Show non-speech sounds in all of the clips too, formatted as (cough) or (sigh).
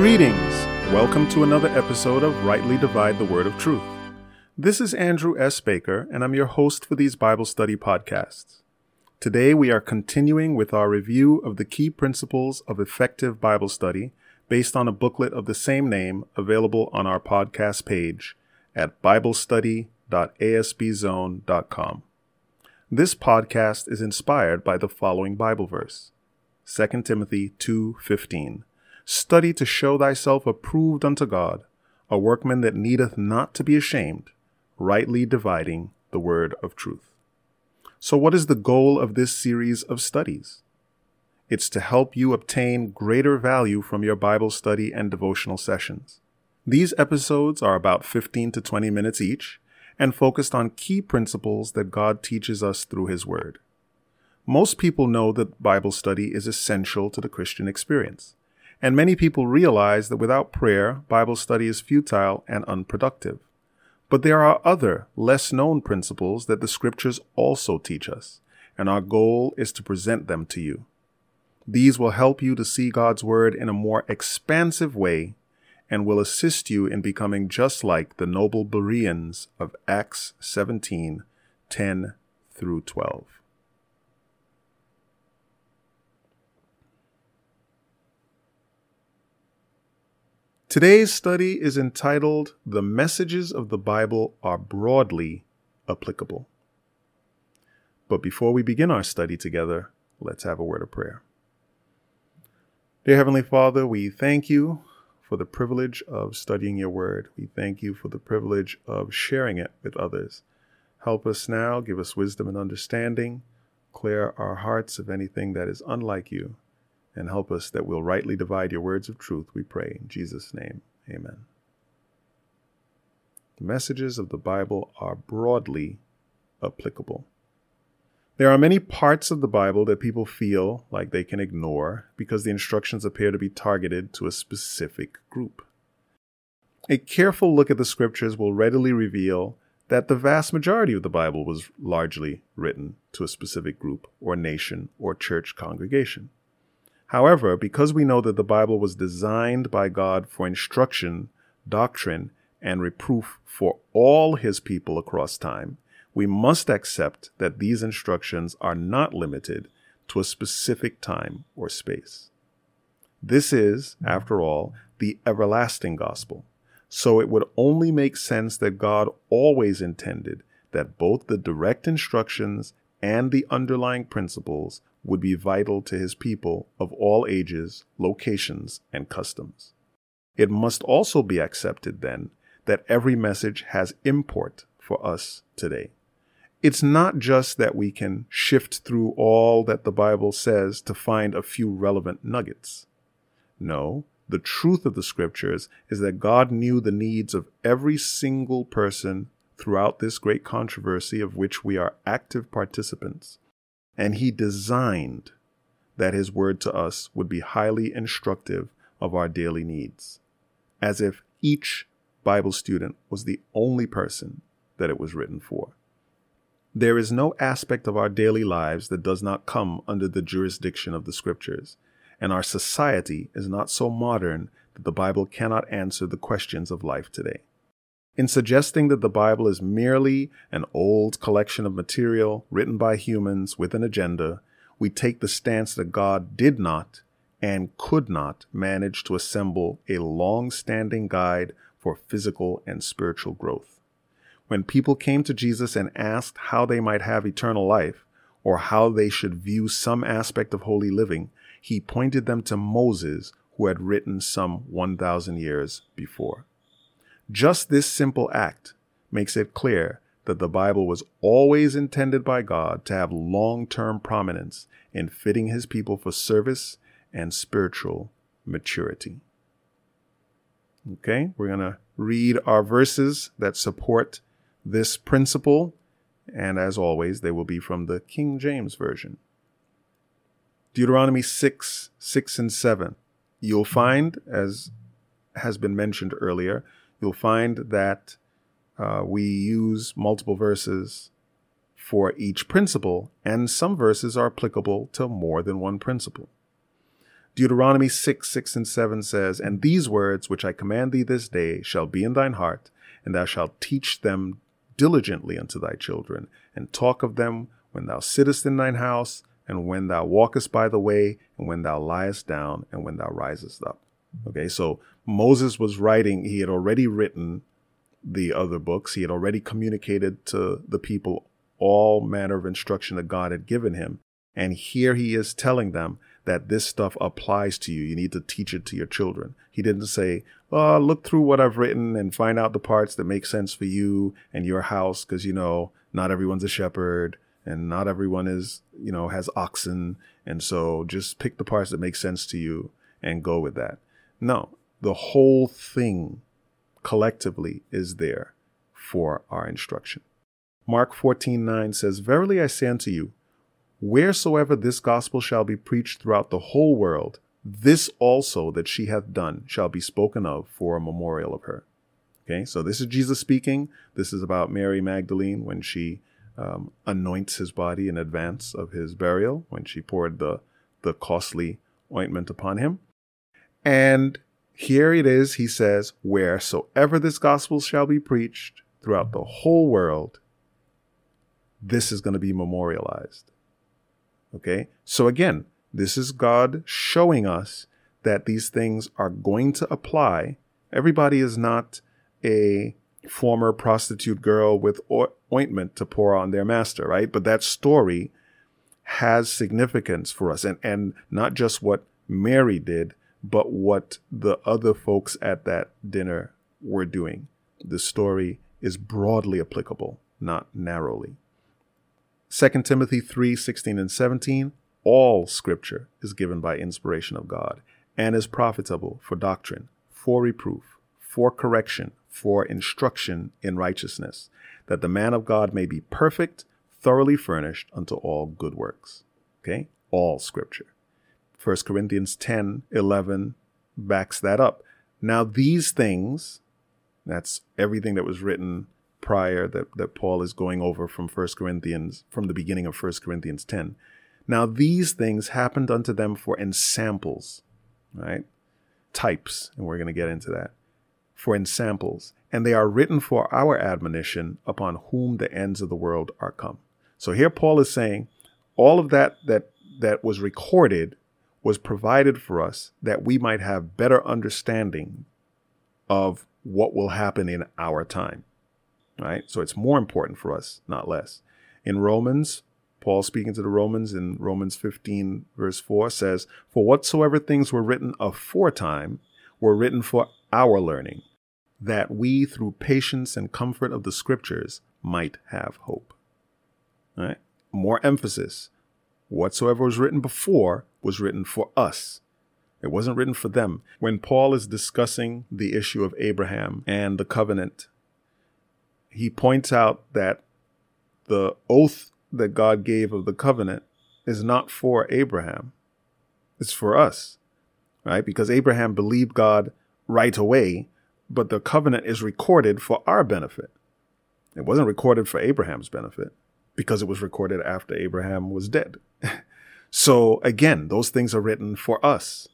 Greetings! Welcome to another episode of Rightly Divide the Word of Truth. This is Andrew S. Baker, and I'm your host for these Bible study podcasts. Today we are continuing with our review of the key principles of effective Bible study based on a booklet of the same name available on our podcast page at biblestudy.asbzone.com. This podcast is inspired by the following Bible verse: 2 Timothy 2:15. Study to show thyself approved unto God, a workman that needeth not to be ashamed, rightly dividing the word of truth. So, what is the goal of this series of studies? It's to help you obtain greater value from your Bible study and devotional sessions. These episodes are about 15 to 20 minutes each and focused on key principles that God teaches us through His Word. Most people know that Bible study is essential to the Christian experience, and many people realize that without prayer, Bible study is futile and unproductive. But there are other, less known principles that the Scriptures also teach us, and our goal is to present them to you. These will help you to see God's Word in a more expansive way and will assist you in becoming just like the noble Bereans of Acts 17 10 through 12. Today's study is entitled The Messages of the Bible Are Broadly Applicable. But before we begin our study together, let's have a word of prayer. Dear Heavenly Father, we thank you for the privilege of studying your word. We thank you for the privilege of sharing it with others. Help us now, give us wisdom and understanding, clear our hearts of anything that is unlike you, and help us that we'll rightly divide your words of truth, we pray. In Jesus' name, amen. The messages of the Bible are broadly applicable. There are many parts of the Bible that people feel like they can ignore because the instructions appear to be targeted to a specific group. A careful look at the scriptures will readily reveal that the vast majority of the Bible was largely written to a specific group or nation or church congregation. However, because we know that the Bible was designed by God for instruction, doctrine, and reproof for all his people across time, we must accept that these instructions are not limited to a specific time or space. This is, mm-hmm. after all, the everlasting gospel. So it would only make sense that God always intended that both the direct instructions and the underlying principles would be vital to his people of all ages, locations, and customs. It must also be accepted then that every message has import for us today it's not just that we can shift through all that the Bible says to find a few relevant nuggets. No, the truth of the scriptures is that God knew the needs of every single person throughout this great controversy of which we are active participants, and He designed that His word to us would be highly instructive of our daily needs, as if each Bible student was the only person that it was written for. There is no aspect of our daily lives that does not come under the jurisdiction of the Scriptures, and our society is not so modern that the Bible cannot answer the questions of life today. In suggesting that the Bible is merely an old collection of material written by humans with an agenda, we take the stance that God did not and could not manage to assemble a long standing guide for physical and spiritual growth when people came to Jesus and asked how they might have eternal life or how they should view some aspect of holy living, he pointed them to Moses, who had written some 1,000 years before. Just this simple act makes it clear that the Bible was always intended by God to have long term prominence in fitting his people for service and spiritual maturity. Okay, we're going to read our verses that support this principle, and as always, they will be from the King James Version. Deuteronomy 6, 6 and 7. You'll find, as has been mentioned earlier, you'll find that uh, we use multiple verses for each principle, and some verses are applicable to more than one principle. Deuteronomy 6, 6 and 7 says, And these words which I command thee this day shall be in thine heart, and thou shalt teach them diligently unto thy children, and talk of them when thou sittest in thine house, and when thou walkest by the way, and when thou liest down, and when thou risest up. Okay, so Moses was writing, he had already written the other books, he had already communicated to the people all manner of instruction that God had given him. And here he is telling them that this stuff applies to you. You need to teach it to your children. He didn't say, oh, look through what I've written and find out the parts that make sense for you and your house, because, you know, not everyone's a shepherd and not everyone is, you know, has oxen. And so just pick the parts that make sense to you and go with that. No, the whole thing collectively is there for our instruction. Mark 14:9 says, "Verily I say unto you, wheresoever this gospel shall be preached throughout the whole world, this also that she hath done shall be spoken of for a memorial of her." Okay, so this is Jesus speaking. This is about Mary Magdalene when she um, anoints his body in advance of his burial, when she poured the the costly ointment upon him. And here it is, he says, wheresoever this gospel shall be preached throughout the whole world, this is going to be memorialized. Okay. So again, this is God showing us that these things are going to apply. Everybody is not a former prostitute girl with ointment to pour on their master, right? But that story has significance for us and, and not just what Mary did, but what the other folks at that dinner were doing. The story is broadly applicable, not narrowly. 2 Timothy 3 16 and 17. All scripture is given by inspiration of God and is profitable for doctrine, for reproof, for correction, for instruction in righteousness, that the man of God may be perfect, thoroughly furnished unto all good works. Okay? All scripture. 1 Corinthians 10 11 backs that up. Now, these things, that's everything that was written prior that, that Paul is going over from 1 Corinthians, from the beginning of 1 Corinthians 10. Now, these things happened unto them for ensamples, right? Types, and we're going to get into that. For ensamples, and they are written for our admonition upon whom the ends of the world are come. So here Paul is saying all of that that that was recorded was provided for us that we might have better understanding of what will happen in our time. Right? So it's more important for us, not less. In Romans, Paul speaking to the Romans in Romans 15, verse 4 says, For whatsoever things were written aforetime were written for our learning, that we through patience and comfort of the scriptures might have hope. Right? More emphasis. Whatsoever was written before was written for us. It wasn't written for them. When Paul is discussing the issue of Abraham and the covenant, he points out that the oath that God gave of the covenant is not for Abraham. It's for us, right? Because Abraham believed God right away, but the covenant is recorded for our benefit. It wasn't recorded for Abraham's benefit because it was recorded after Abraham was dead. (laughs) So again, those things are written for us.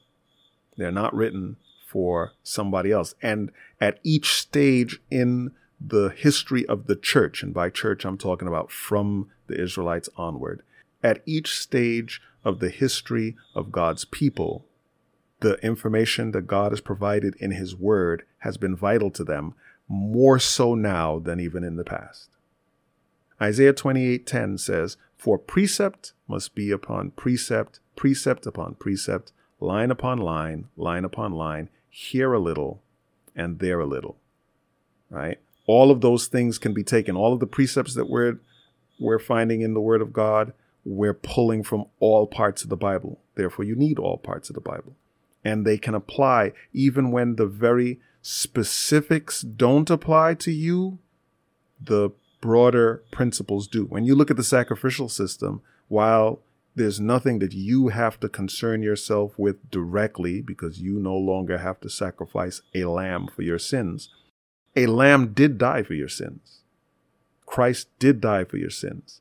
They're not written for somebody else. And at each stage in the history of the church, and by church I'm talking about from the Israelites onward, at each stage of the history of God's people, the information that God has provided in His Word has been vital to them, more so now than even in the past. Isaiah 28:10 says, "For precept must be upon precept, precept upon precept, line upon line, line upon line, here a little and there a little." Right? All of those things can be taken. All of the precepts that we're we're finding in the word of God, we're pulling from all parts of the Bible. Therefore, you need all parts of the Bible. And they can apply even when the very specifics don't apply to you. The broader principles do. When you look at the sacrificial system, while there's nothing that you have to concern yourself with directly because you no longer have to sacrifice a lamb for your sins, a lamb did die for your sins. Christ did die for your sins.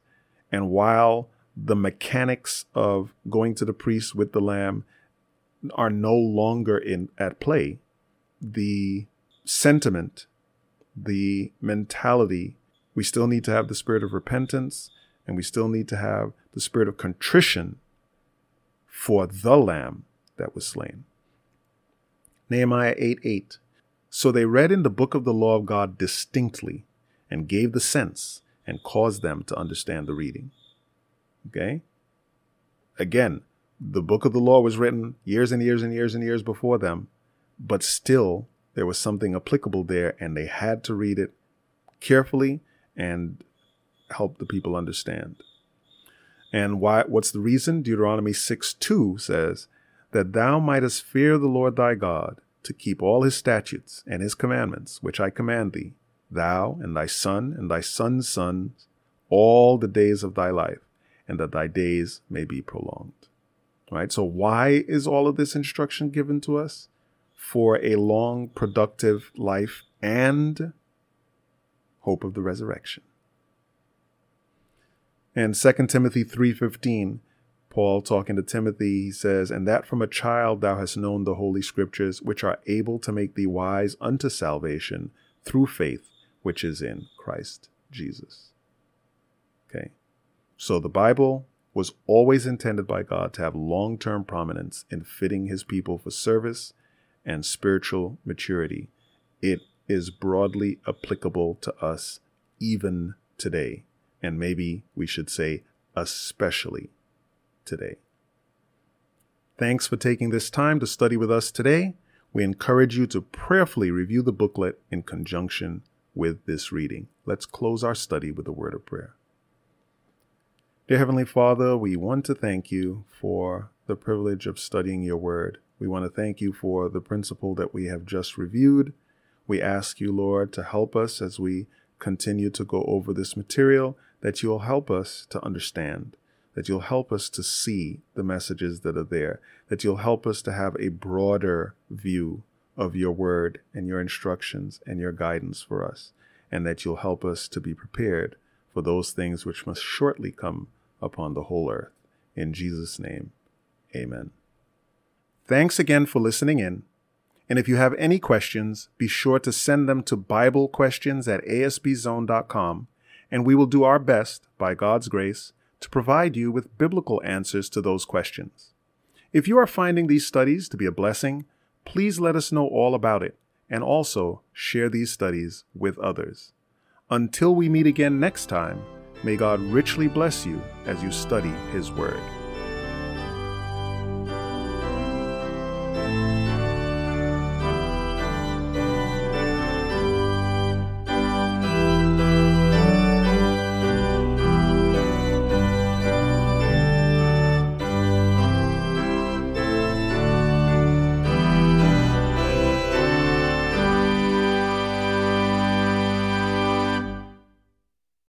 And while the mechanics of going to the priest with the lamb, are no longer in at play, the sentiment, the mentality, we still need to have the spirit of repentance and we still need to have the spirit of contrition for the lamb that was slain. Nehemiah 8 8. So they read in the book of the law of God distinctly and gave the sense and caused them to understand the reading. Okay? Again, the book of the law was written years and years and years and years before them, but still there was something applicable there and they had to read it carefully and help the people understand. And why what's the reason? Deuteronomy 6 2 says, That thou mightest fear the Lord thy God, to keep all his statutes and his commandments, which I command thee, thou and thy son and thy son's sons, all the days of thy life, and that thy days may be prolonged. Right. So why is all of this instruction given to us? For a long, productive life and hope of the resurrection. And 2 Timothy 3:15, Paul talking to Timothy, he says, "And that from a child thou hast known the holy scriptures, which are able to make thee wise unto salvation through faith which is in Christ Jesus." Okay. So the Bible was always intended by God to have long-term prominence in fitting his people for service and spiritual maturity. It is broadly applicable to us even today and maybe we should say especially today. Thanks for taking this time to study with us today. We encourage you to prayerfully review the booklet in conjunction with this reading. Let's close our study with a word of prayer. Dear Heavenly Father, we want to thank you for the privilege of studying your word. We want to thank you for the principle that we have just reviewed. We ask you, Lord, to help us as we continue to go over this material that you'll help us to understand, that you'll help us to see the messages that are there, that you'll help us to have a broader view of your word and your instructions and your guidance for us, and that you'll help us to be prepared for those things which must shortly come upon the whole earth. In Jesus' name, amen. Thanks again for listening in. And if you have any questions, be sure to send them to BibleQuestions at asbzone.com and we will do our best, by God's grace, to provide you with biblical answers to those questions. If you are finding these studies to be a blessing, please let us know all about it and also share these studies with others. Until we meet again next time, may God richly bless you as you study His Word.